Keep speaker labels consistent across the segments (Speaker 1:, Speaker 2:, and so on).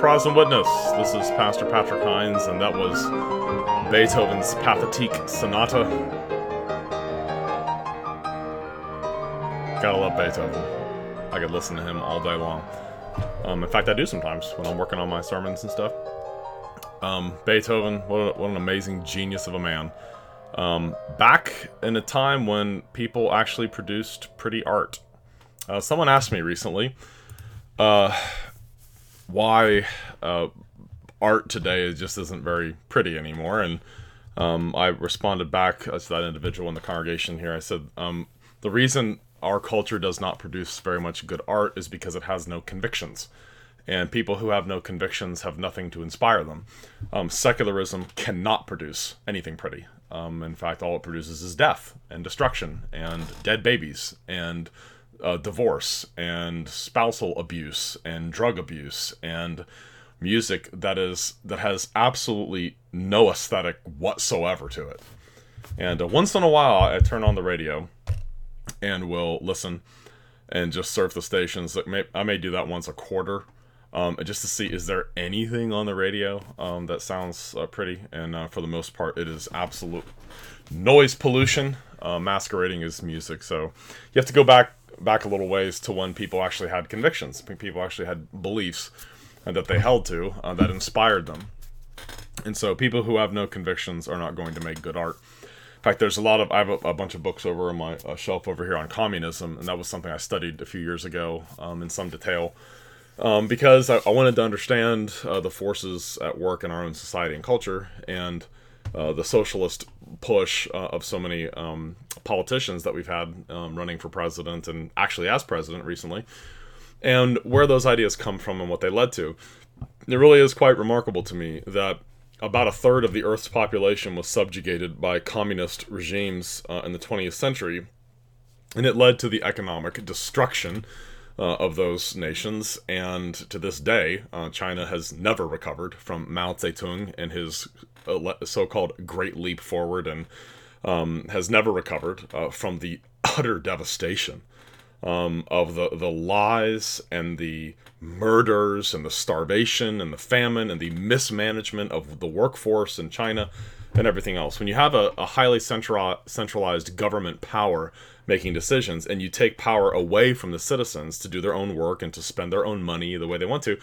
Speaker 1: the Protestant Witness. This is Pastor Patrick Hines, and that was Beethoven's Pathetique Sonata. Gotta love Beethoven. I could listen to him all day long. Um, in fact, I do sometimes when I'm working on my sermons and stuff. Um, Beethoven, what, a, what an amazing genius of a man. Um, back in a time when people actually produced pretty art. Uh, someone asked me recently uh, why uh, art today just isn't very pretty anymore, and um, I responded back as that individual in the congregation here. I said, um, the reason our culture does not produce very much good art is because it has no convictions. And people who have no convictions have nothing to inspire them. Um, secularism cannot produce anything pretty. Um, in fact, all it produces is death and destruction and dead babies and uh, divorce and spousal abuse and drug abuse and music that is that has absolutely no aesthetic whatsoever to it. And uh, once in a while, I turn on the radio and will listen and just surf the stations. May, I may do that once a quarter, um, just to see is there anything on the radio um, that sounds uh, pretty. And uh, for the most part, it is absolute noise pollution uh, masquerading as music. So you have to go back back a little ways to when people actually had convictions, people actually had beliefs that they held to uh, that inspired them. And so people who have no convictions are not going to make good art. In fact, there's a lot of I have a, a bunch of books over on my uh, shelf over here on communism, and that was something I studied a few years ago um, in some detail um, because I, I, wanted to understand uh, the forces at work in our own society and culture, and uh, the socialist push uh, of so many um, politicians that we've had um, running for president and actually as president recently, and where those ideas come from and what they led to. It really is quite remarkable to me that about a third of the Earth's population was subjugated by communist regimes uh, in the 20th century, and it led to the economic destruction uh, of those nations. And to this day, uh, China has never recovered from Mao Zedong and his uh, so-called Great Leap Forward, and um, has never recovered uh, from the utter devastation um, of the the lies and the murders and the starvation and the famine and the mismanagement of the workforce in China and everything else. When you have a, a highly central, centralized government power making decisions and you take power away from the citizens to do their own work and to spend their own money the way they want to,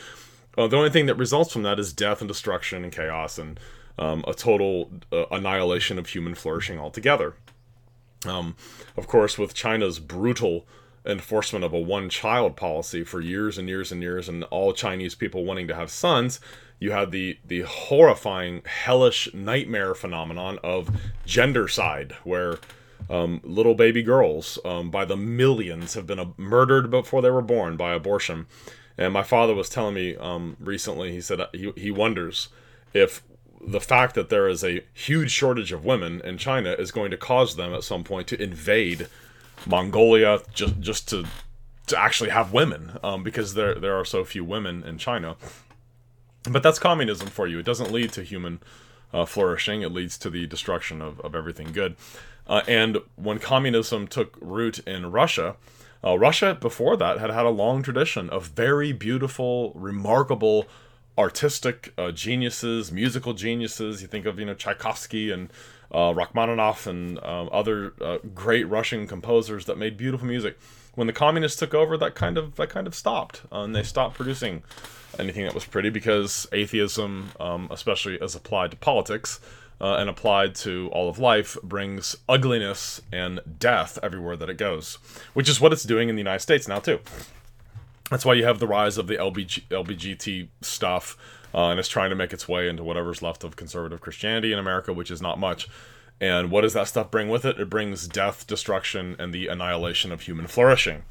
Speaker 1: uh, the only thing that results from that is death and destruction and chaos and um, a total uh, annihilation of human flourishing altogether. Um, of course, with China's brutal enforcement of a one child policy for years and years and years, and all Chinese people wanting to have sons, you had the, the horrifying, hellish nightmare phenomenon of gendercide, where um, little baby girls um, by the millions have been uh, murdered before they were born by abortion. And my father was telling me um, recently, he said he, he wonders if the fact that there is a huge shortage of women in China is going to cause them at some point to invade Mongolia just just to to actually have women um, because there there are so few women in China. But that's communism for you. It doesn't lead to human uh, flourishing. It leads to the destruction of, of everything good. Uh, and when communism took root in Russia, uh, Russia before that had had a long tradition of very beautiful, remarkable artistic uh, geniuses, musical geniuses. You think of you know Tchaikovsky and uh, Rachmaninoff and um, other uh, great Russian composers that made beautiful music. When the communists took over, that kind of that kind of stopped, uh, and they stopped producing anything that was pretty because atheism, um, especially as applied to politics. Uh, and applied to all of life brings ugliness and death everywhere that it goes, which is what it's doing in the United States now too that's why you have the rise of the LBG, LBGT stuff, uh, and it's trying to make its way into whatever's left of conservative Christianity in America, which is not much. And what does that stuff bring with it? It brings death, destruction, and the annihilation of human flourishing.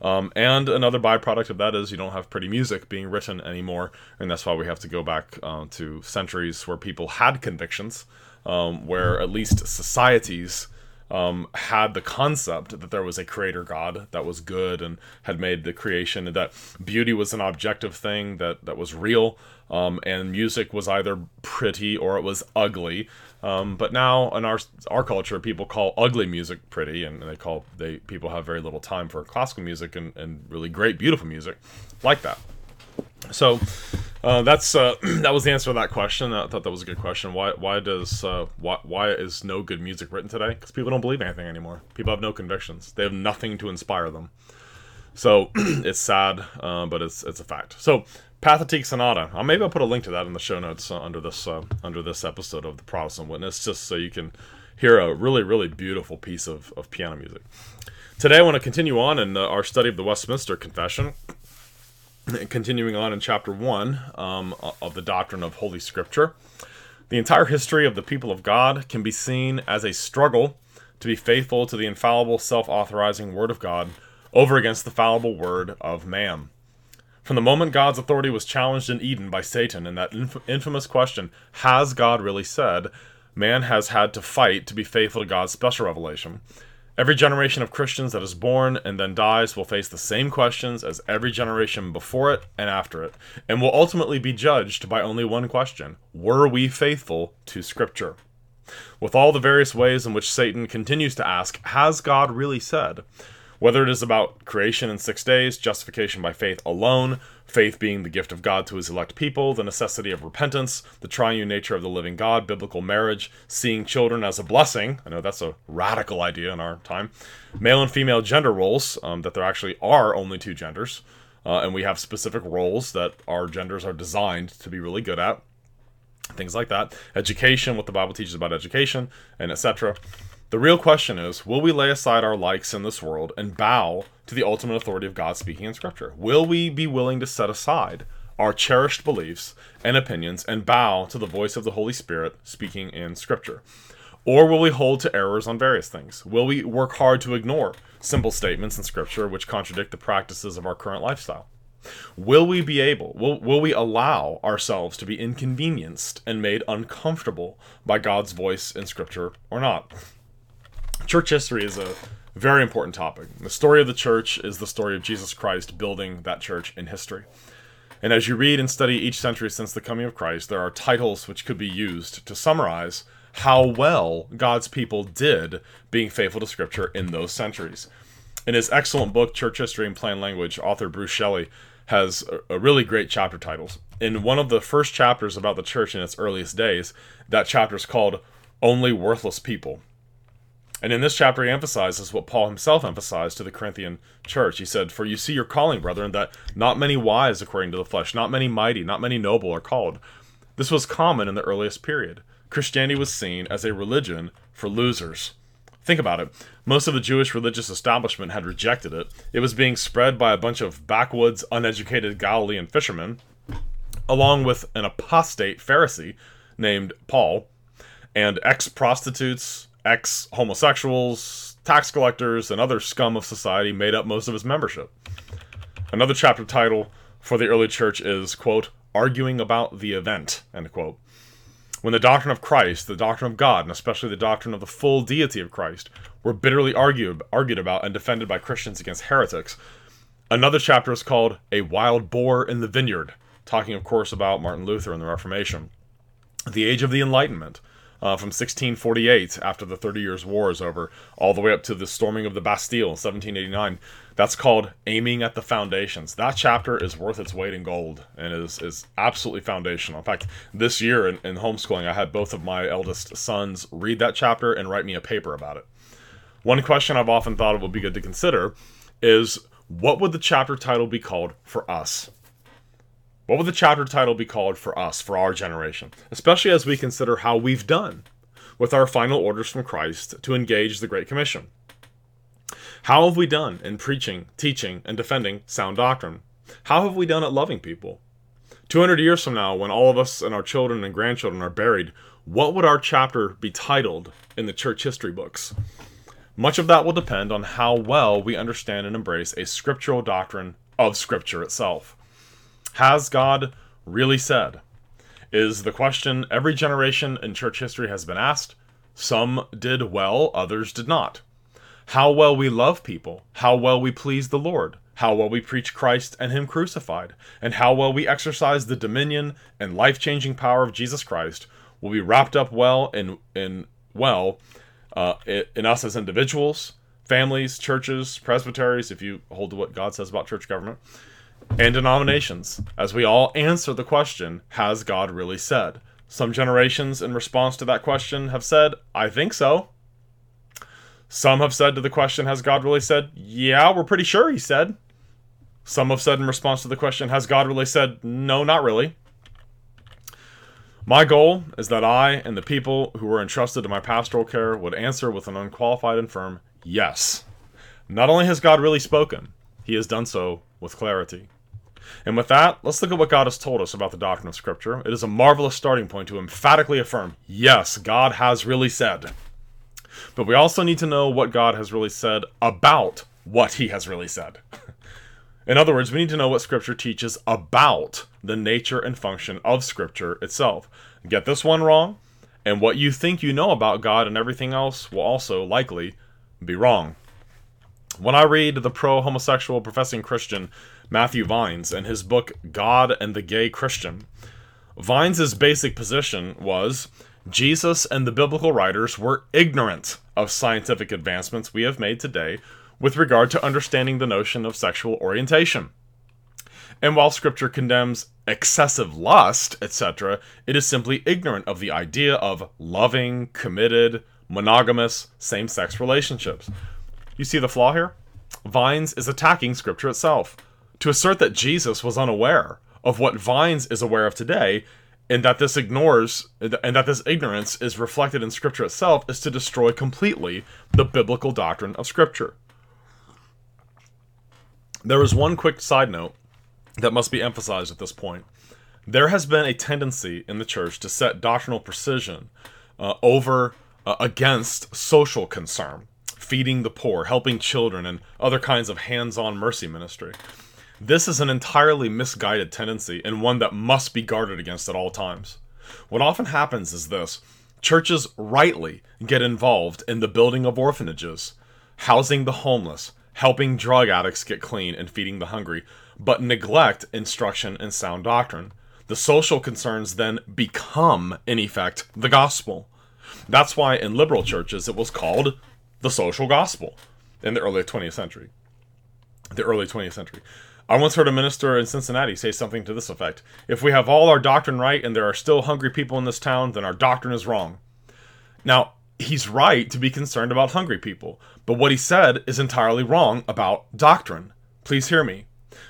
Speaker 1: Um, and another byproduct of that is you don't have pretty music being written anymore, and that's why we have to go back uh, to centuries where people had convictions, um, where at least societies um, had the concept that there was a creator God that was good and had made the creation, and that beauty was an objective thing that that was real, um, and music was either pretty or it was ugly. Um, but now in our our culture, people call ugly music pretty, and they call they people have very little time for classical music and, and really great, beautiful music like that. So Uh, that's uh, that was the answer to that question. I thought that was a good question. Why why does uh, why why is no good music written today? Because people don't believe anything anymore. People have no convictions. They have nothing to inspire them. So it's sad, uh, but it's it's a fact. So Pathetique Sonata. Uh, maybe I'll put a link to that in the show notes uh, under this uh, under this episode of the Protestant Witness, just so you can hear a really really beautiful piece of, of piano music. Today I want to continue on in uh, our study of the Westminster Confession, continuing on in chapter one um, of the doctrine of Holy Scripture. The entire history of the people of God can be seen as a struggle to be faithful to the infallible, self-authorizing Word of God over against the fallible Word of man. From the moment God's authority was challenged in Eden by Satan in that inf- infamous question, Has God really said? man has had to fight to be faithful to God's special revelation. Every generation of Christians that is born and then dies will face the same questions as every generation before it and after it, and will ultimately be judged by only one question Were we faithful to Scripture? With all the various ways in which Satan continues to ask, Has God really said? Whether it is about creation in six days, justification by faith alone, faith being the gift of God to his elect people, the necessity of repentance, the triune nature of the living God, biblical marriage, seeing children as a blessing. I know that's a radical idea in our time. Male and female gender roles, um, that there actually are only two genders, uh, and we have specific roles that our genders are designed to be really good at. Things like that. Education, what the Bible teaches about education, and etc. The real question is will we lay aside our likes in this world and bow to the ultimate authority of God speaking in Scripture? Will we be willing to set aside our cherished beliefs and opinions and bow to the voice of the Holy Spirit speaking in Scripture? Or will we hold to errors on various things? Will we work hard to ignore simple statements in Scripture which contradict the practices of our current lifestyle? Will we be able, will, will we allow ourselves to be inconvenienced and made uncomfortable by God's voice in Scripture or not? Church history is a very important topic. The story of the church is the story of Jesus Christ building that church in history. And as you read and study each century since the coming of Christ, there are titles which could be used to summarize how well God's people did being faithful to Scripture in those centuries. In his excellent book, Church History in Plain Language, author Bruce Shelley has a, really great chapter titles. In one of the first chapters about the church in its earliest days, that chapter is called Only Worthless People. And in this chapter, he emphasizes what Paul himself emphasized to the Corinthian church. He said, For you see your calling, brethren, that not many wise according to the flesh, not many mighty, not many noble are called. This was common in the earliest period. Christianity was seen as a religion for losers. Think about it. Most of the Jewish religious establishment had rejected it. It was being spread by a bunch of backwoods, uneducated Galilean fishermen, along with an apostate Pharisee named Paul, and ex prostitutes, ex homosexuals, tax collectors, and other scum of society made up most of its membership. Another chapter title for the early church is, quote, arguing about the event, end quote. When the doctrine of Christ, the doctrine of God, and especially the doctrine of the full deity of Christ, were bitterly argued, argued about and defended by Christians against heretics, another chapter is called A Wild Boar in the Vineyard, talking, of course, about Martin Luther and the Reformation. The Age of the Enlightenment, uh, from 1648, after the Thirty Years' War is over, all the way up to the storming of the Bastille in 1789. That's called Aiming at the Foundations. That chapter is worth its weight in gold and is, is absolutely foundational. In fact, this year in, in homeschooling, I had both of my eldest sons read that chapter and write me a paper about it. One question I've often thought it would be good to consider is what would the chapter title be called for us? What would the chapter title be called for us, for our generation? Especially as we consider how we've done with our final orders from Christ to engage the Great Commission. How have we done in preaching, teaching, and defending sound doctrine? How have we done at loving people? 200 years from now, when all of us and our children and grandchildren are buried, what would our chapter be titled in the church history books? Much of that will depend on how well we understand and embrace a scriptural doctrine of Scripture itself. Has God really said? Is the question every generation in church history has been asked. Some did well, others did not. How well we love people, how well we please the Lord, how well we preach Christ and Him crucified, and how well we exercise the dominion and life changing power of Jesus Christ will be wrapped up well in, in well uh, in us as individuals, families, churches, presbyteries, if you hold to what God says about church government, and denominations as we all answer the question Has God really said? Some generations, in response to that question, have said, I think so. Some have said to the question, Has God really said? Yeah, we're pretty sure he said. Some have said in response to the question, Has God really said? No, not really. My goal is that I and the people who were entrusted to my pastoral care would answer with an unqualified and firm yes. Not only has God really spoken, he has done so with clarity. And with that, let's look at what God has told us about the doctrine of Scripture. It is a marvelous starting point to emphatically affirm yes, God has really said. But we also need to know what God has really said about what he has really said. In other words, we need to know what Scripture teaches about the nature and function of Scripture itself. Get this one wrong, and what you think you know about God and everything else will also likely be wrong. When I read the pro homosexual professing Christian Matthew Vines and his book God and the Gay Christian, Vines' basic position was Jesus and the biblical writers were ignorant of scientific advancements we have made today with regard to understanding the notion of sexual orientation. And while scripture condemns excessive lust, etc., it is simply ignorant of the idea of loving, committed, monogamous, same sex relationships. You see the flaw here? Vines is attacking scripture itself. To assert that Jesus was unaware of what Vines is aware of today, and that this ignores and that this ignorance is reflected in scripture itself is to destroy completely the biblical doctrine of scripture. There is one quick side note that must be emphasized at this point. There has been a tendency in the church to set doctrinal precision uh, over uh, against social concern, feeding the poor, helping children, and other kinds of hands on mercy ministry. This is an entirely misguided tendency and one that must be guarded against at all times. What often happens is this churches rightly get involved in the building of orphanages, housing the homeless, helping drug addicts get clean, and feeding the hungry, but neglect instruction and sound doctrine. The social concerns then become, in effect, the gospel. That's why in liberal churches it was called the social gospel in the early 20th century. The early 20th century. I once heard a minister in Cincinnati say something to this effect If we have all our doctrine right and there are still hungry people in this town, then our doctrine is wrong. Now, he's right to be concerned about hungry people, but what he said is entirely wrong about doctrine. Please hear me.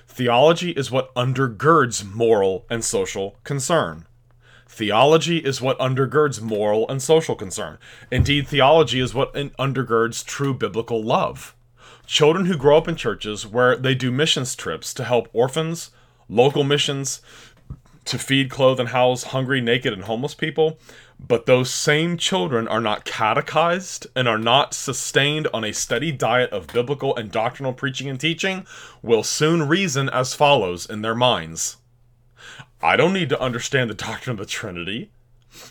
Speaker 1: Theology is what undergirds moral and social concern. Theology is what undergirds moral and social concern. Indeed, theology is what undergirds true biblical love. Children who grow up in churches where they do missions trips to help orphans, local missions, to feed, clothe, and house hungry, naked, and homeless people, but those same children are not catechized and are not sustained on a steady diet of biblical and doctrinal preaching and teaching, will soon reason as follows in their minds I don't need to understand the doctrine of the Trinity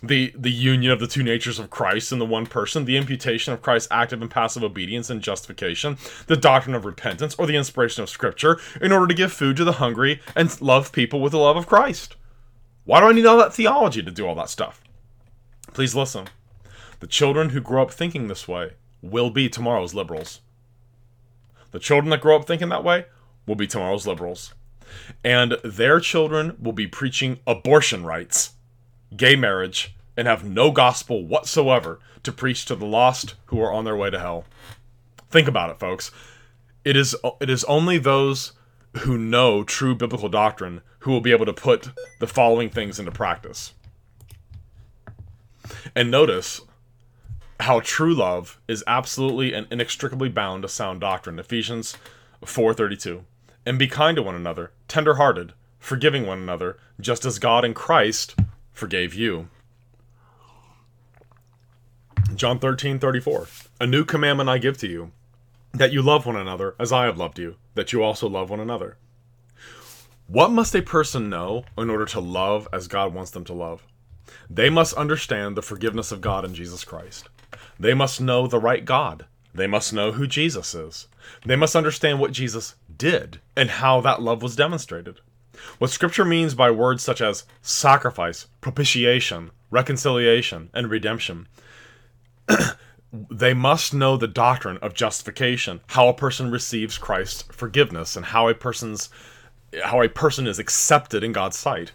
Speaker 1: the the union of the two natures of Christ in the one person, the imputation of Christ's active and passive obedience and justification, the doctrine of repentance, or the inspiration of Scripture, in order to give food to the hungry and love people with the love of Christ. Why do I need all that theology to do all that stuff? Please listen. The children who grow up thinking this way will be tomorrow's liberals. The children that grow up thinking that way will be tomorrow's liberals. And their children will be preaching abortion rights, gay marriage, and have no gospel whatsoever to preach to the lost who are on their way to hell. Think about it, folks. It is it is only those who know true biblical doctrine who will be able to put the following things into practice. And notice how true love is absolutely and inextricably bound to sound doctrine. Ephesians 4:32. And be kind to one another, tender-hearted, forgiving one another, just as God in Christ forgave you. John 13:34. A new commandment I give to you, that you love one another as I have loved you, that you also love one another. What must a person know in order to love as God wants them to love? They must understand the forgiveness of God in Jesus Christ. They must know the right God. They must know who Jesus is. They must understand what Jesus did and how that love was demonstrated. What Scripture means by words such as sacrifice, propitiation, reconciliation, and redemption. they must know the doctrine of justification, how a person receives Christ's forgiveness, and how a person's how a person is accepted in God's sight.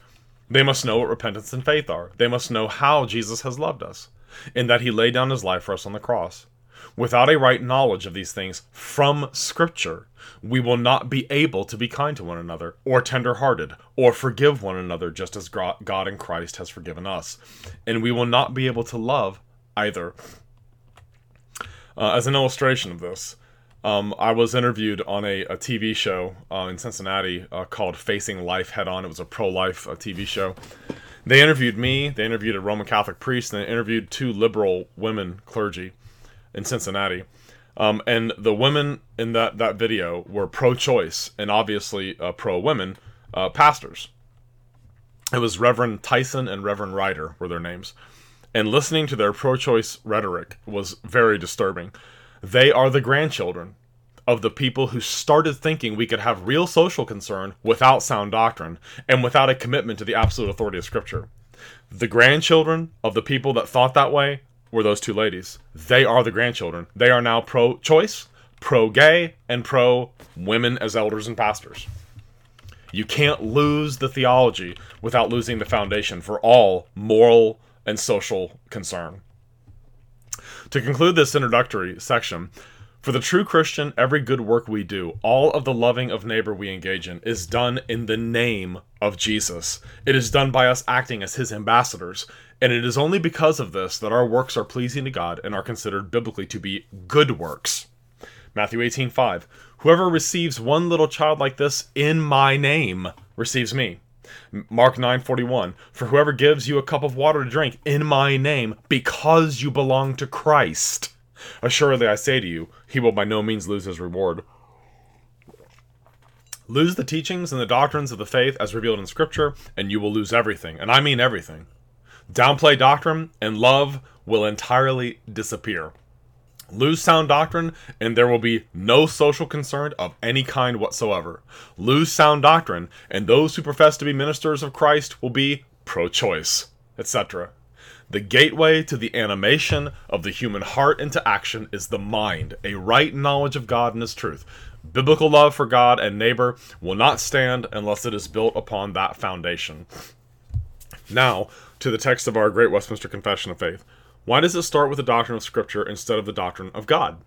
Speaker 1: They must know what repentance and faith are. They must know how Jesus has loved us, in that he laid down his life for us on the cross. Without a right knowledge of these things from Scripture, we will not be able to be kind to one another, or tender hearted, or forgive one another just as God in Christ has forgiven us. And we will not be able to love either. Uh, as an illustration of this, um, I was interviewed on a, a TV show uh, in Cincinnati uh, called Facing Life Head On. It was a pro life uh, TV show. They interviewed me, they interviewed a Roman Catholic priest, and they interviewed two liberal women clergy in Cincinnati. Um, and the women in that, that video were pro choice and obviously uh, pro women uh, pastors. It was Reverend Tyson and Reverend Ryder were their names. And listening to their pro choice rhetoric was very disturbing they are the grandchildren of the people who started thinking we could have real social concern without sound doctrine and without a commitment to the absolute authority of Scripture. The grandchildren of the people that thought that way were those two ladies. They are the grandchildren. They are now pro choice, pro gay, and pro women as elders and pastors. You can't lose the theology without losing the foundation for all moral and social concern. To conclude this introductory section, for the true Christian, every good work we do, all of the loving of neighbor we engage in, is done in the name of Jesus. It is done by us acting as his ambassadors, and it is only because of this that our works are pleasing to God and are considered biblically to be good works. Matthew 18:5 Whoever receives one little child like this in my name receives me. Mark 9:41 For whoever gives you a cup of water to drink in my name because you belong to Christ assuredly I say to you he will by no means lose his reward Lose the teachings and the doctrines of the faith as revealed in scripture and you will lose everything and I mean everything Downplay doctrine and love will entirely disappear Lose sound doctrine, and there will be no social concern of any kind whatsoever. Lose sound doctrine, and those who profess to be ministers of Christ will be pro choice, etc. The gateway to the animation of the human heart into action is the mind, a right knowledge of God and His truth. Biblical love for God and neighbor will not stand unless it is built upon that foundation. Now, to the text of our Great Westminster Confession of Faith. Why does it start with the doctrine of Scripture instead of the doctrine of God?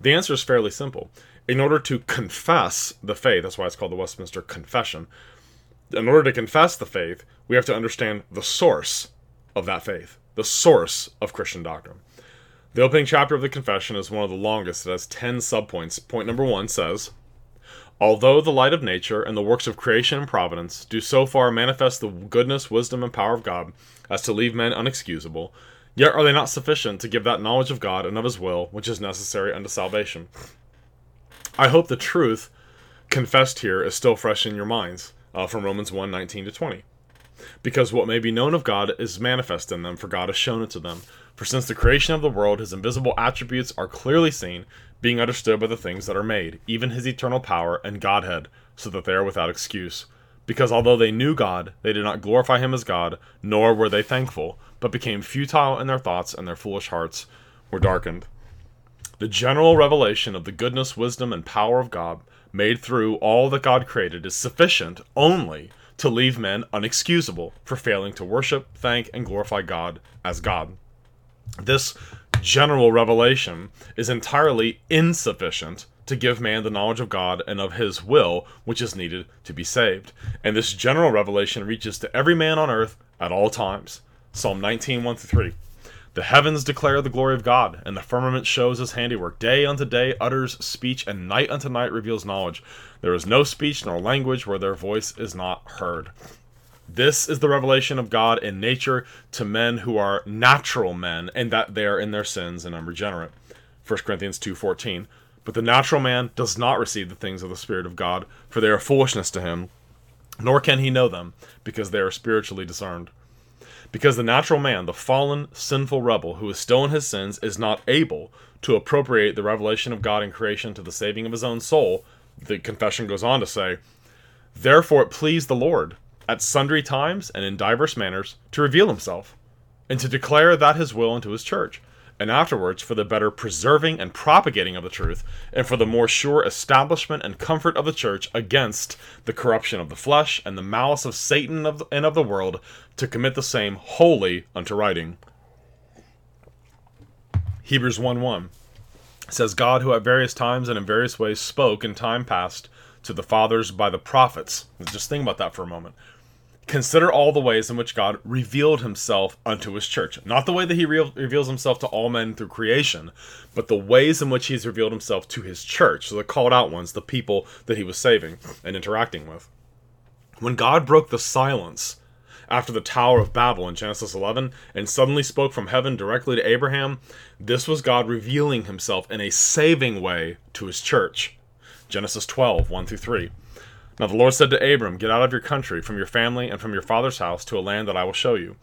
Speaker 1: The answer is fairly simple. In order to confess the faith, that's why it's called the Westminster Confession, in order to confess the faith, we have to understand the source of that faith, the source of Christian doctrine. The opening chapter of the Confession is one of the longest. It has 10 subpoints. Point number one says, Although the light of nature and the works of creation and providence do so far manifest the goodness, wisdom, and power of God as to leave men unexcusable, Yet are they not sufficient to give that knowledge of God and of his will which is necessary unto salvation. I hope the truth confessed here is still fresh in your minds uh, from Romans 1 19 to 20. Because what may be known of God is manifest in them, for God has shown it to them. For since the creation of the world, his invisible attributes are clearly seen, being understood by the things that are made, even his eternal power and Godhead, so that they are without excuse. Because although they knew God, they did not glorify him as God, nor were they thankful but became futile in their thoughts, and their foolish hearts were darkened. The general revelation of the goodness, wisdom, and power of God, made through all that God created, is sufficient only to leave men unexcusable for failing to worship, thank, and glorify God as God. This general revelation is entirely insufficient to give man the knowledge of God and of his will, which is needed to be saved. And this general revelation reaches to every man on earth at all times. Psalm 19, 1 3. The heavens declare the glory of God, and the firmament shows his handiwork. Day unto day utters speech, and night unto night reveals knowledge. There is no speech nor language where their voice is not heard. This is the revelation of God in nature to men who are natural men, and that they are in their sins and unregenerate. 1 Corinthians 2:14. But the natural man does not receive the things of the Spirit of God, for they are foolishness to him, nor can he know them, because they are spiritually discerned. Because the natural man, the fallen, sinful rebel who is still in his sins, is not able to appropriate the revelation of God in creation to the saving of his own soul, the confession goes on to say, Therefore it pleased the Lord, at sundry times and in divers manners, to reveal himself, and to declare that his will unto his church, and afterwards for the better preserving and propagating of the truth, and for the more sure establishment and comfort of the church against the corruption of the flesh and the malice of Satan and of the world, to commit the same wholly unto writing. Hebrews 1 1 says, God, who at various times and in various ways spoke in time past to the fathers by the prophets. Just think about that for a moment. Consider all the ways in which God revealed himself unto his church. Not the way that he re- reveals himself to all men through creation, but the ways in which he's revealed himself to his church, so the called out ones, the people that he was saving and interacting with. When God broke the silence after the Tower of Babel in Genesis 11 and suddenly spoke from heaven directly to Abraham, this was God revealing himself in a saving way to his church. Genesis 12, 1 through 3. Now the Lord said to Abram, Get out of your country, from your family, and from your father's house to a land that I will show you.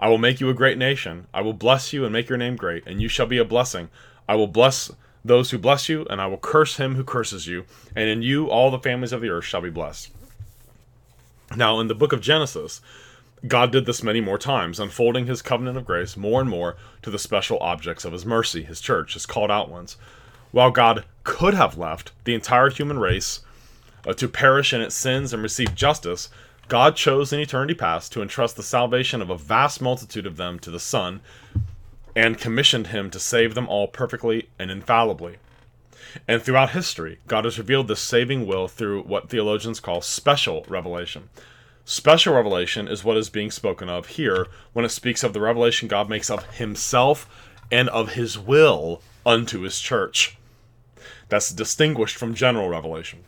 Speaker 1: I will make you a great nation. I will bless you and make your name great, and you shall be a blessing. I will bless those who bless you, and I will curse him who curses you, and in you all the families of the earth shall be blessed. Now, in the book of Genesis, God did this many more times, unfolding his covenant of grace more and more to the special objects of his mercy, his church, his called out ones. While God could have left the entire human race uh, to perish in its sins and receive justice, God chose in eternity past to entrust the salvation of a vast multitude of them to the Son, and commissioned him to save them all perfectly and infallibly. And throughout history, God has revealed this saving will through what theologians call special revelation. Special revelation is what is being spoken of here when it speaks of the revelation God makes of himself and of his will unto his church. That's distinguished from general revelation.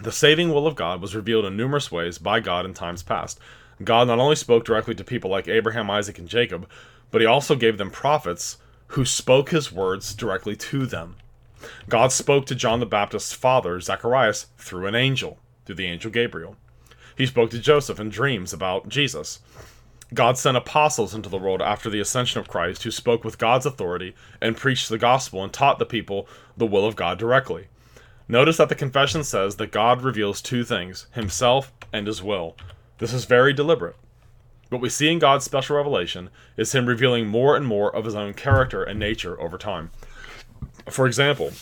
Speaker 1: The saving will of God was revealed in numerous ways by God in times past. God not only spoke directly to people like Abraham, Isaac, and Jacob, but he also gave them prophets who spoke his words directly to them. God spoke to John the Baptist's father, Zacharias, through an angel, through the angel Gabriel. He spoke to Joseph in dreams about Jesus. God sent apostles into the world after the ascension of Christ who spoke with God's authority and preached the gospel and taught the people the will of God directly. Notice that the confession says that God reveals two things himself and his will. This is very deliberate. What we see in God's special revelation is him revealing more and more of his own character and nature over time. For example,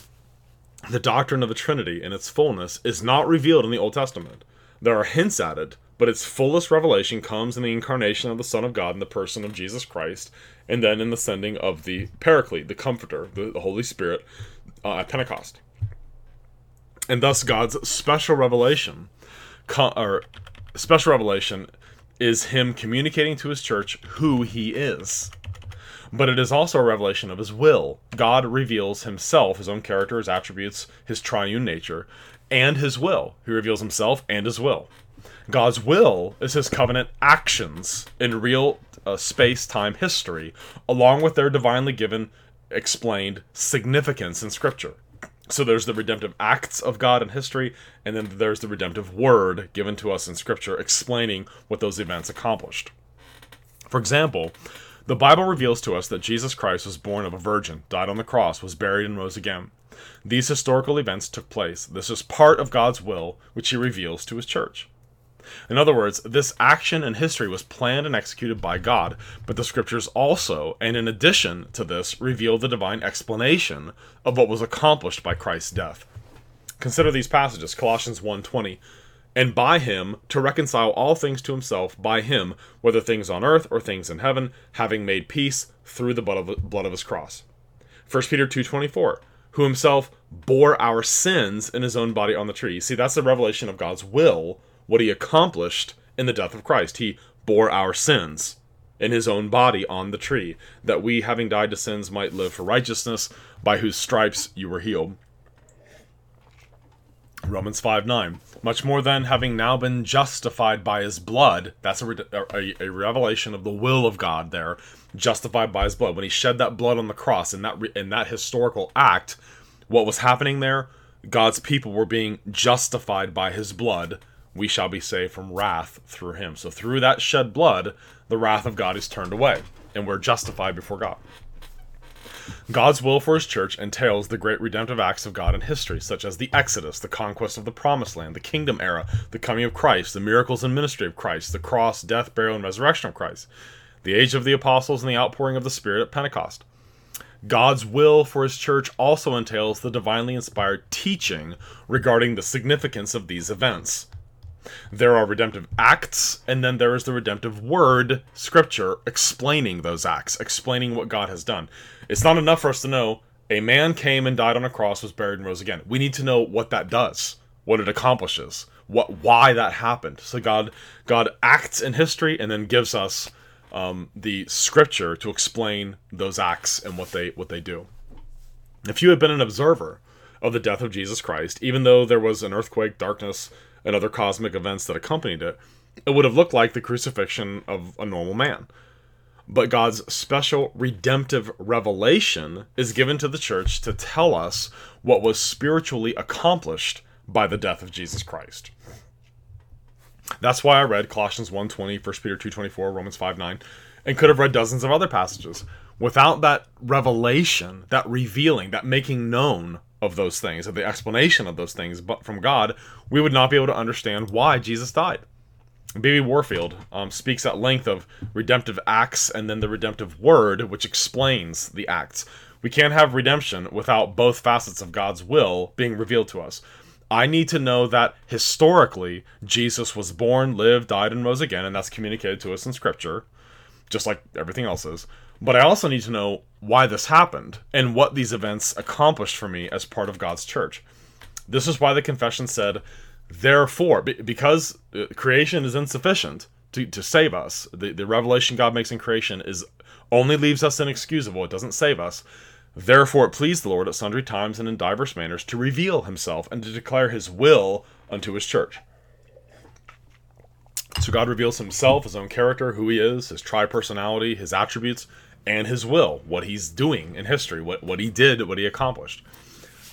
Speaker 1: the doctrine of the Trinity in its fullness is not revealed in the Old Testament. There are hints at it, but its fullest revelation comes in the incarnation of the Son of God in the person of Jesus Christ, and then in the sending of the Paraclete, the Comforter, the, Holy Spirit, uh, at Pentecost. And thus, God's special revelation, or special revelation, is Him communicating to His church who He is. But it is also a revelation of His will. God reveals Himself, His own character, His attributes, His triune nature, and his will. He reveals himself and his will. God's will is his covenant actions in real uh, space time history, along with their divinely given, explained significance in Scripture. So there's the redemptive acts of God in history, and then there's the redemptive word given to us in Scripture explaining what those events accomplished. For example, the Bible reveals to us that Jesus Christ was born of a virgin, died on the cross, was buried, and rose again. These historical events took place. This is part of God's will, which he reveals to his church. In other words, this action in history was planned and executed by God, but the scriptures also, and in addition to this, reveal the divine explanation of what was accomplished by Christ's death. Consider these passages, Colossians 1:20, and by him to reconcile all things to himself by him, whether things on earth or things in heaven, having made peace through the blood of, blood of his cross. 1 Peter 2:24 who himself bore our sins in his own body on the tree. See, that's the revelation of God's will, what he accomplished in the death of Christ. He bore our sins in his own body on the tree, that we, having died to sins, might live for righteousness, by whose stripes you were healed. Romans 5 9. Much more than having now been justified by his blood, that's a, a, a, revelation of the will of God there, justified by his blood. When he shed that blood on the cross in that, in that historical act, what was happening there? God's people were being justified by his blood. We shall be saved from wrath through him. So through that shed blood, the wrath of God is turned away, and we're justified before God. God's will for his church entails the great redemptive acts of God in history, such as the Exodus, the conquest of the Promised Land, the Kingdom era, the coming of Christ, the miracles and ministry of Christ, the cross, death, burial, and resurrection of Christ, the age of the apostles, and the outpouring of the Spirit at Pentecost. God's will for his church also entails the divinely inspired teaching regarding the significance of these events. There are redemptive acts, and then there is the redemptive word, scripture, explaining those acts, explaining what God has done. It's not enough for us to know a man came and died on a cross, was buried, and rose again. We need to know what that does, what it accomplishes, what why that happened. So God God acts in history and then gives us um, the scripture to explain those acts and what they what they do. If you had been an observer of the death of Jesus Christ, even though there was an earthquake, darkness, and other cosmic events that accompanied it, it would have looked like the crucifixion of a normal man. But God's special redemptive revelation is given to the church to tell us what was spiritually accomplished by the death of Jesus Christ. That's why I read Colossians 1.20, 1 Peter 2.24, Romans 5.9, and could have read dozens of other passages. Without that revelation, that revealing, that making known of those things, of the explanation of those things but from God, we would not be able to understand why Jesus died. B.B. Warfield um, speaks at length of redemptive acts and then the redemptive word, which explains the acts. We can't have redemption without both facets of God's will being revealed to us. I need to know that historically Jesus was born, lived, died, and rose again, and that's communicated to us in Scripture, just like everything else is. But I also need to know why this happened and what these events accomplished for me as part of God's church. This is why the confession said, therefore, because uh, creation is insufficient to, to save us, the, the revelation God makes in creation is only leaves us inexcusable, it doesn't save us. Therefore it pleased the Lord at sundry times and in divers manners to reveal himself and to declare his will unto his church. So God reveals himself, his own character, who he is, his tri personality, his attributes, and his will, what he's doing in history, what, what he did, what he accomplished.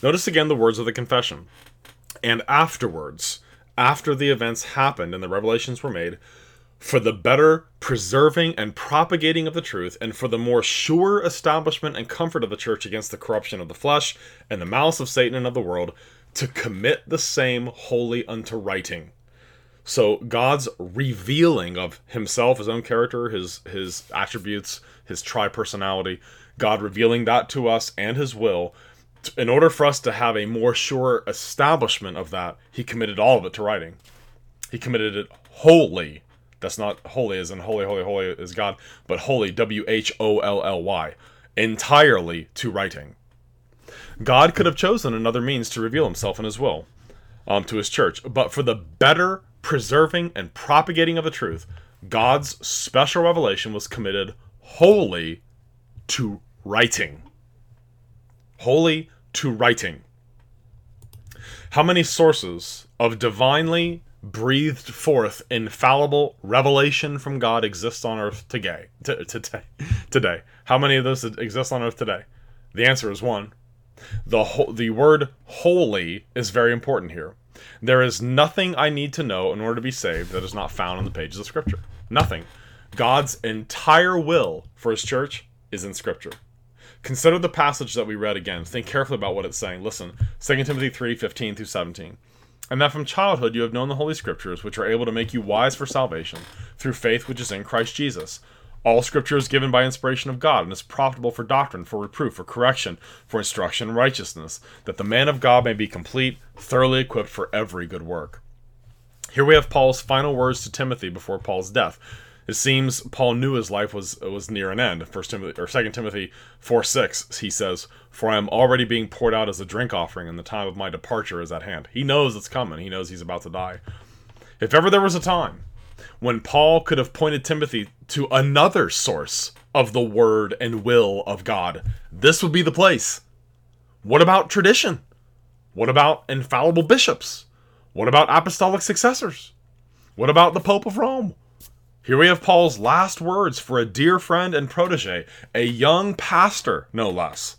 Speaker 1: Notice again the words of the confession. And afterwards, after the events happened and the revelations were made, for the better preserving and propagating of the truth, and for the more sure establishment and comfort of the church against the corruption of the flesh and the malice of Satan and of the world, to commit the same wholly unto writing. So God's revealing of himself, his own character, his his attributes, his tri-personality, God revealing that to us and his will, in order for us to have a more sure establishment of that, he committed all of it to writing. He committed it wholly that's not holy as in holy, holy, holy is God, but holy, W H O L L Y, entirely to writing. God could have chosen another means to reveal himself in his will um, to his church, but for the better preserving and propagating of the truth, God's special revelation was committed wholly to writing. Wholly to writing. How many sources of divinely breathed forth infallible revelation from God exists on earth today. Today. today. How many of those exist on earth today? The answer is one. The ho- the word holy is very important here. There is nothing I need to know in order to be saved that is not found in the pages of scripture. Nothing. God's entire will for his church is in scripture. Consider the passage that we read again. Think carefully about what it's saying. Listen, 2 Timothy 3 15 through 17 and that from childhood you have known the Holy Scriptures, which are able to make you wise for salvation, through faith which is in Christ Jesus. All Scripture is given by inspiration of God, and is profitable for doctrine, for reproof, for correction, for instruction in righteousness, that the man of God may be complete, thoroughly equipped for every good work. Here we have Paul's final words to Timothy before Paul's death. It seems Paul knew his life was was near an end. First Timothy or Second Timothy four six, he says, "For I am already being poured out as a drink offering, and the time of my departure is at hand." He knows it's coming. He knows he's about to die. If ever there was a time when Paul could have pointed Timothy to another source of the word and will of God, this would be the place. What about tradition? What about infallible bishops? What about apostolic successors? What about the Pope of Rome? Here we have Paul's last words for a dear friend and protege, a young pastor, no less.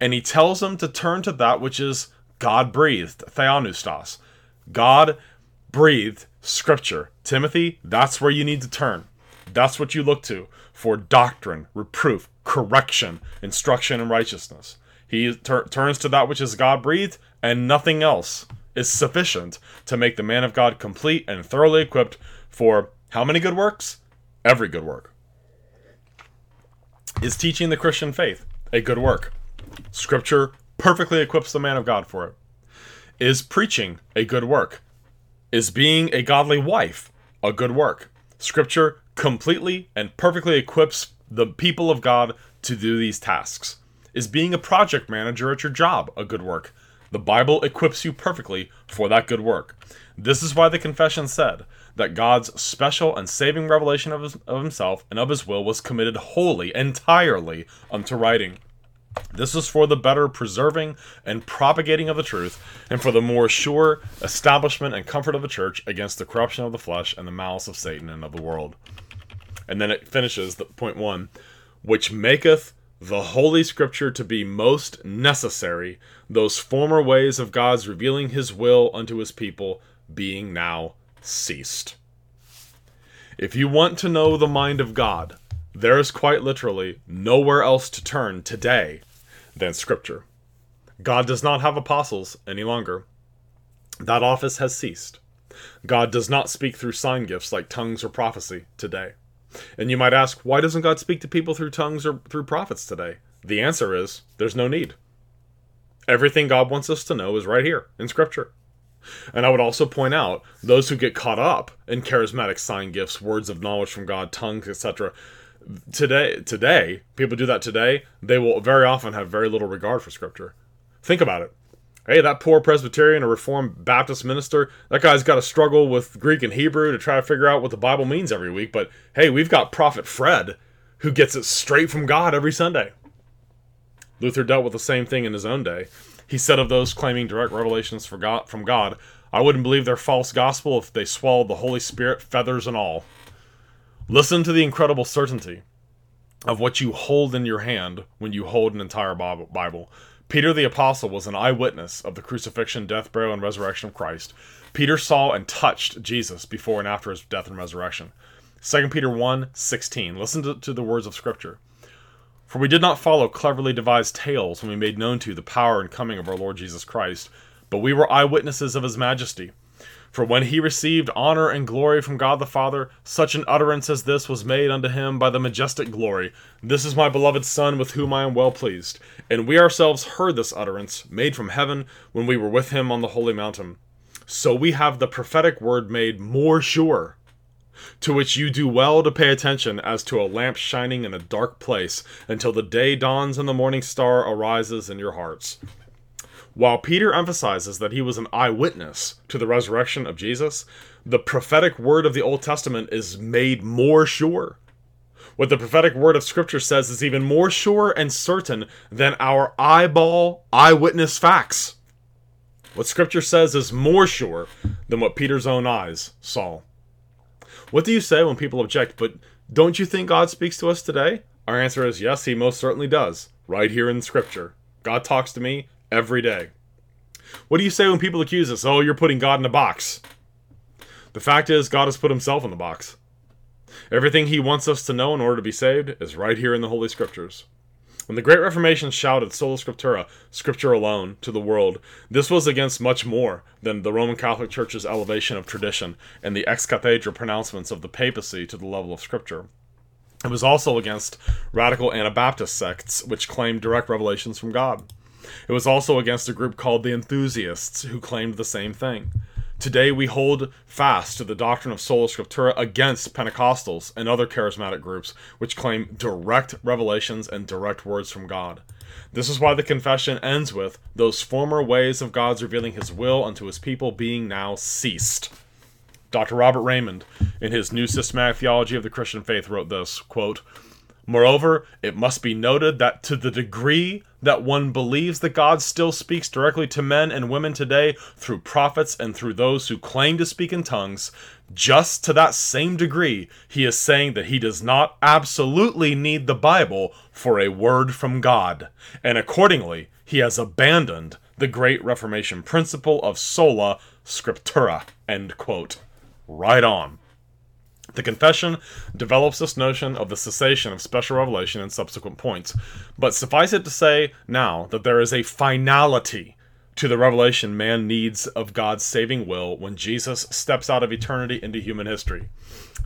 Speaker 1: And he tells him to turn to that which is God breathed, theopneustos. God breathed scripture. Timothy, that's where you need to turn. That's what you look to for doctrine, reproof, correction, instruction, and righteousness. He tur- turns to that which is God breathed, and nothing else is sufficient to make the man of God complete and thoroughly equipped for how many good works? Every good work. Is teaching the Christian faith a good work? Scripture perfectly equips the man of God for it. Is preaching a good work? Is being a godly wife a good work? Scripture completely and perfectly equips the people of God to do these tasks. Is being a project manager at your job a good work? The Bible equips you perfectly for that good work. This is why the confession said that God's special and saving revelation of, his, of himself and of his will was committed wholly, entirely unto writing. This is for the better preserving and propagating of the truth, and for the more sure establishment and comfort of the church against the corruption of the flesh and the malice of Satan and of the world. And then it finishes, the, point one, which maketh the Holy Scripture to be most necessary, those former ways of God's revealing his will unto his people being now ceased. If you want to know the mind of God, there is quite literally nowhere else to turn today than Scripture. God does not have apostles any longer. That office has ceased. God does not speak through sign gifts like tongues or prophecy today. And you might ask, why doesn't God speak to people through tongues or through prophets today? The answer is there's no need. Everything God wants us to know is right here in Scripture. And I would also point out those who get caught up in charismatic sign gifts, words of knowledge from God, tongues, etc. Today, today, people do that today. They will very often have very little regard for Scripture. Think about it. Hey, that poor Presbyterian or Reformed Baptist minister, that guy's got to struggle with Greek and Hebrew to try to figure out what the Bible means every week. But hey, we've got Prophet Fred who gets it straight from God every Sunday. Luther dealt with the same thing in his own day. He said of those claiming direct revelations God, from God, I wouldn't believe their false gospel if they swallowed the Holy Spirit, feathers and all. Listen to the incredible certainty of what you hold in your hand when you hold an entire Bible. Peter the Apostle was an eyewitness of the crucifixion, death, burial, and resurrection of Christ. Peter saw and touched Jesus before and after his death and resurrection. 2 Peter 1 16. Listen to, to the words of Scripture. For we did not follow cleverly devised tales when we made known to you the power and coming of our Lord Jesus Christ, but we were eyewitnesses of his majesty. For when he received honor and glory from God the Father, such an utterance as this was made unto him by the majestic glory This is my beloved Son, with whom I am well pleased. And we ourselves heard this utterance, made from heaven, when we were with him on the holy mountain. So we have the prophetic word made more sure to which you do well to pay attention as to a lamp shining in a dark place until the day dawns and the morning star arises in your hearts. While Peter emphasizes that he was an eyewitness to the resurrection of Jesus, the prophetic word of the Old Testament is made more sure. What the prophetic word of Scripture says is even more sure and certain than our eyeball eyewitness facts. What Scripture says is more sure than what Peter's own eyes saw. What do you say when people object, but don't you think God speaks to us today? Our answer is yes, he most certainly does, right here in Scripture. God talks to me every day. What do you say when people accuse us, oh, you're putting God in a box? The fact is, God has put himself in the box. Everything he wants us to know in order to be saved is right here in the Holy Scriptures. When the Great Reformation shouted sola scriptura, scripture alone, to the world, this was against much more than the Roman Catholic Church's elevation of tradition and the ex cathedra pronouncements of the papacy to the level of scripture. It was also against radical Anabaptist sects which claimed direct revelations from God. It was also against a group called the Enthusiasts who claimed the same thing. Today we hold fast to the doctrine of sola scriptura against Pentecostals and other charismatic groups which claim direct revelations and direct words from God. This is why the confession ends with those former ways of God's revealing his will unto his people being now ceased. Dr. Robert Reymond, in his New Systematic Theology of the Christian Faith, wrote this quote, Moreover, it must be noted that to the degree that one believes that God still speaks directly to men and women today through prophets and through those who claim to speak in tongues, just to that same degree, he is saying that he does not absolutely need the Bible for a word from God, and accordingly, he has abandoned the Great Reformation principle of sola scriptura. End quote. Right on. The confession develops this notion of the cessation of special revelation in subsequent points, but suffice it to say now that there is a finality to the revelation man needs of God's saving will when Jesus steps out of eternity into human history.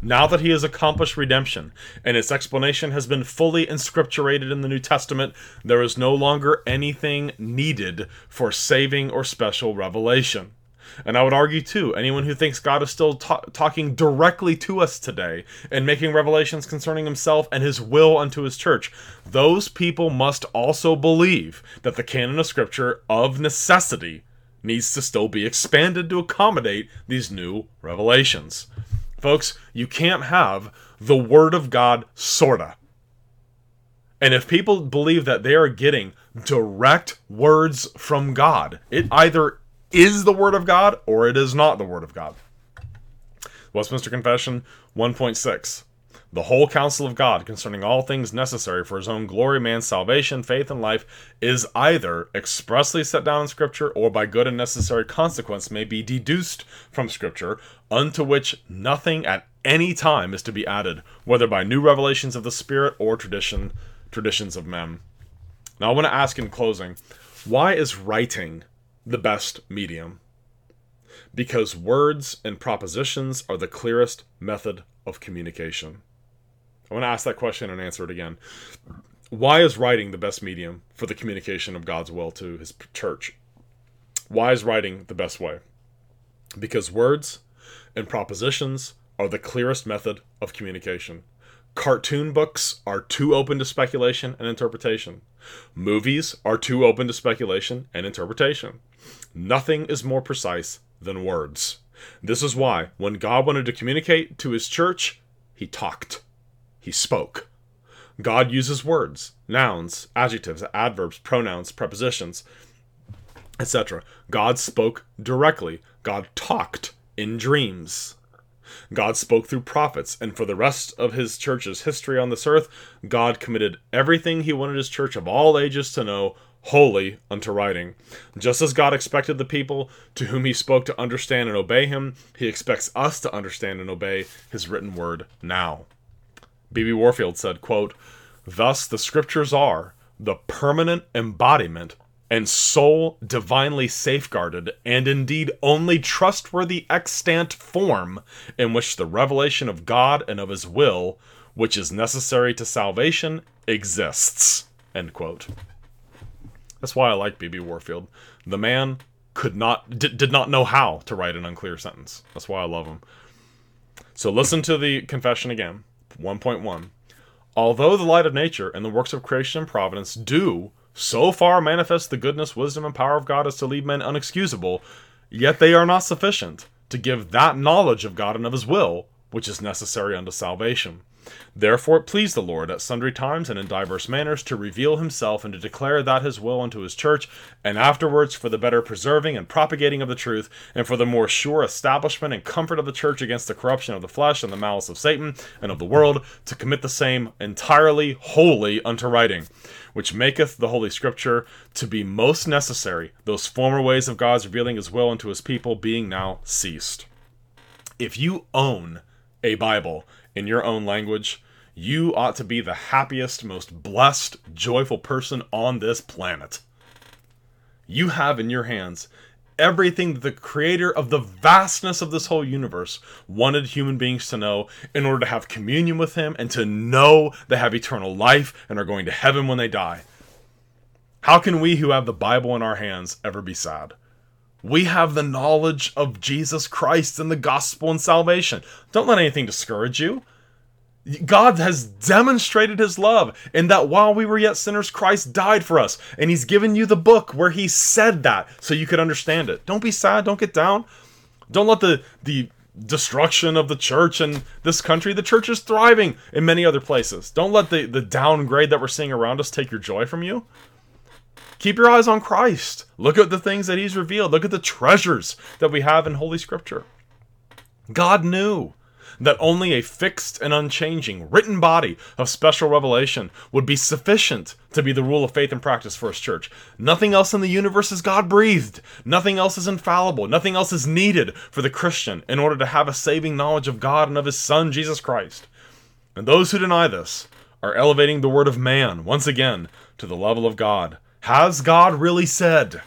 Speaker 1: Now that he has accomplished redemption and its explanation has been fully inscripturated in the New Testament, there is no longer anything needed for saving or special revelation. And I would argue too, anyone who thinks God is still ta- talking directly to us today and making revelations concerning himself and his will unto his church, those people must also believe that the canon of scripture of necessity needs to still be expanded to accommodate these new revelations. Folks, you can't have the word of God sorta. And if people believe that they are getting direct words from God, it either is the Word of God or it is not the Word of God. Westminster Confession 1.6 The whole counsel of God concerning all things necessary for his own glory, man's salvation, faith, and life is either expressly set down in Scripture or by good and necessary consequence may be deduced from Scripture, unto which nothing at any time is to be added, whether by new revelations of the Spirit or tradition traditions of men. Now I want to ask in closing, why is writing the best medium because words and propositions are the clearest method of communication. I want to ask that question and answer it again. Why is writing the best medium for the communication of God's will to his church? Why is writing the best way? Because words and propositions are the clearest method of communication. Cartoon books are too open to speculation and interpretation. Movies are too open to speculation and interpretation. Nothing is more precise than words. This is why, when God wanted to communicate to his church, he talked. He spoke. God uses words, nouns, adjectives, adverbs, pronouns, prepositions, etc. God spoke directly. God talked in dreams. God spoke through prophets, and for the rest of his church's history on this earth, God committed everything he wanted his church of all ages to know wholly unto writing. Just as God expected the people to whom he spoke to understand and obey him, he expects us to understand and obey his written word now. B.B. Warfield said, quote, Thus the scriptures are the permanent embodiment and sole divinely safeguarded, and indeed only trustworthy extant form in which the revelation of God and of his will, which is necessary to salvation, exists. End quote. That's why I like B.B. Warfield. The man could not did, did not know how to write an unclear sentence. That's why I love him. So listen to the confession again. 1.1. Although the light of nature and the works of creation and providence do so far manifest the goodness, wisdom, and power of God as to leave men unexcusable, yet they are not sufficient to give that knowledge of God and of his will which is necessary unto salvation. Therefore it pleased the Lord at sundry times and in divers manners to reveal himself and to declare that his will unto his church, and afterwards for the better preserving and propagating of the truth, and for the more sure establishment and comfort of the church against the corruption of the flesh and the malice of Satan and of the world, to commit the same entirely wholly unto writing, which maketh the Holy Scripture to be most necessary, those former ways of God's revealing his will unto his people being now ceased. If you own a Bible in your own language, you ought to be the happiest, most blessed, joyful person on this planet. You have in your hands everything that the creator of the vastness of this whole universe wanted human beings to know in order to have communion with him and to know they have eternal life and are going to heaven when they die. How can we who have the Bible in our hands ever be sad? We have the knowledge of Jesus Christ and the gospel and salvation. Don't let anything discourage you. God has demonstrated his love in that while we were yet sinners, Christ died for us. And he's given you the book where he said that so you could understand it. Don't be sad. Don't get down. Don't let the, the destruction of the church and this country, the church is thriving in many other places. Don't let the, the downgrade that we're seeing around us take your joy from you. Keep your eyes on Christ. Look at the things that he's revealed. Look at the treasures that we have in Holy Scripture. God knew that only a fixed and unchanging written body of special revelation would be sufficient to be the rule of faith and practice for his church. Nothing else in the universe is God breathed. Nothing else is infallible. Nothing else is needed for the Christian in order to have a saving knowledge of God and of his Son, Jesus Christ. And those who deny this are elevating the word of man once again to the level of God. Has God really said?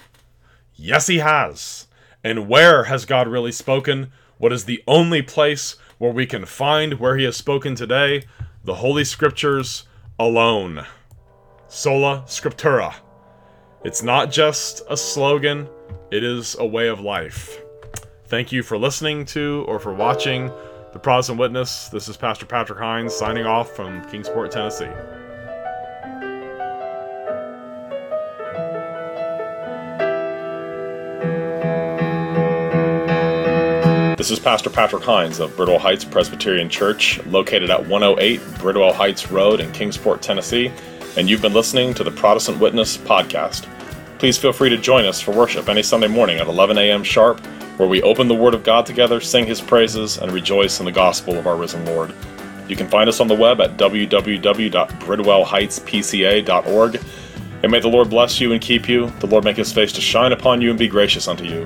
Speaker 1: Yes, He has. And where has God really spoken? What is the only place where we can find where He has spoken today? The Holy Scriptures alone. Sola Scriptura. It's not just a slogan, it is a way of life. Thank you for listening to or for watching The Protestant Witness. This is Pastor Patrick Hines signing off from Kingsport, Tennessee. This is Pastor Patrick Hines of Bridwell Heights Presbyterian Church, located at 108 Bridwell Heights Road in Kingsport, Tennessee, and you've been listening to the Protestant Witness podcast. Please feel free to join us for worship any Sunday morning at 11 a.m. sharp, where we open the Word of God together, sing His praises, and rejoice in the gospel of our risen Lord. You can find us on the web at www.bridwellheightspca.org. And may the Lord bless you and keep you. The Lord make his face to shine upon you and be gracious unto you.